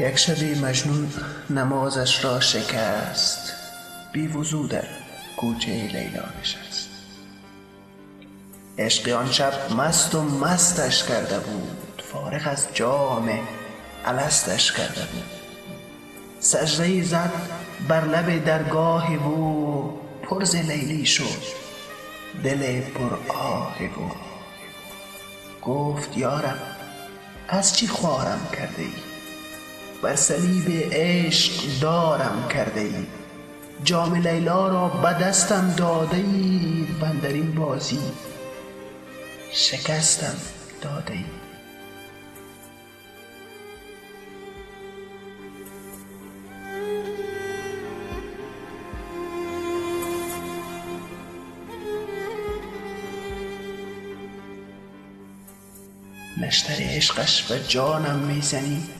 یک شبی مجنون نمازش را شکست. بی وضو در کوچه لیلا نشست. عشق آن شب مست و مستش کرده بود. فارغ از جام الستش کرده بود. سجده ای زد بر لب درگاه او پر ز لیلی شد. دل پر آه او گفت یارب از چه خوارم کرده ای؟ بر صلیب عشق دارم کرده ای جام لیلا را به دستم داده ای و اندرین بازی شکستم داده ای نشتر عشقش به جانم می زنی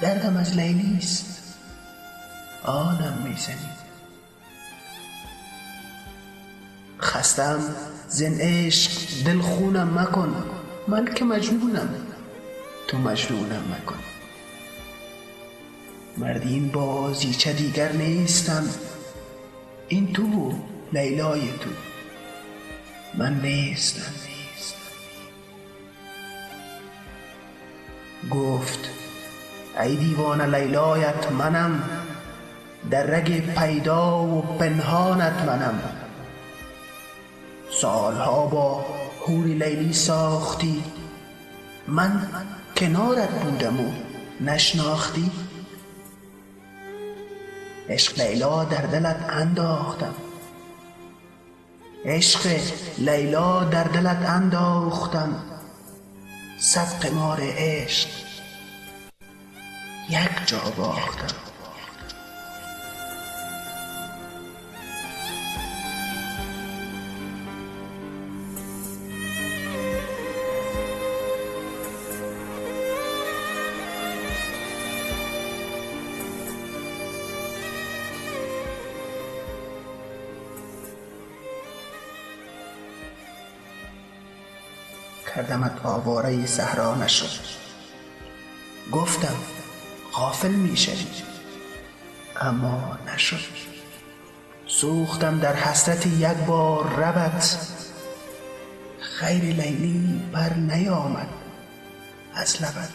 دردم از لیلیست آنم می زنی خسته ام زین عشق دل خونم مکن. من که مجنونم تو مجنونم مکن. مرد این بازیچه دیگر نیستم. این تو لیلای تو. من نیستم. گفت ای دیوانه لیلایت منم در رگ پیدا و پنهانت منم. سالها با حور لیلی ساختی من کنارت بودم و نشناختی. عشق لیلا در دلت انداختم. عشق لیلا در دلت انداختم. صد قمار عشق یک جا باختم. کردمت آواره صحرا نشد گفتم غافل می شوی اما نشد. سوختم در حسرت یک بار ربت خیر لیلی بر نیامد از لبت.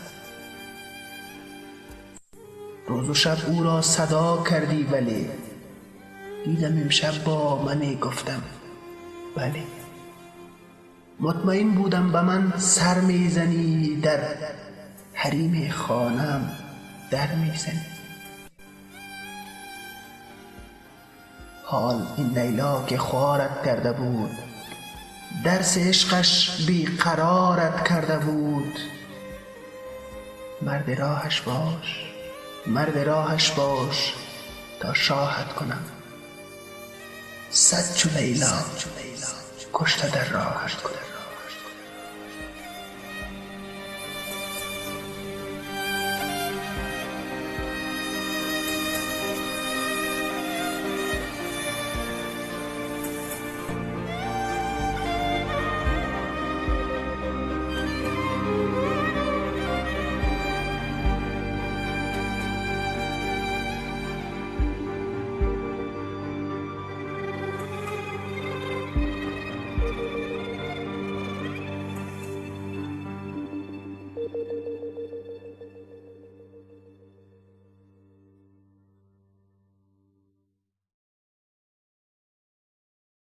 روز و شب او را صدا کردی ولی دیدم امشب با من گفتم بلی مطمین بودم به من سر می زنی در حریم خانم. در می زنی حال این لیلا که خوارت کرده بود درس عشقش بی قرارت کرده بود. مرد راهش باش مرد راهش باش تا شاهت کنم. صد چو لیلا کشته در راهت کنم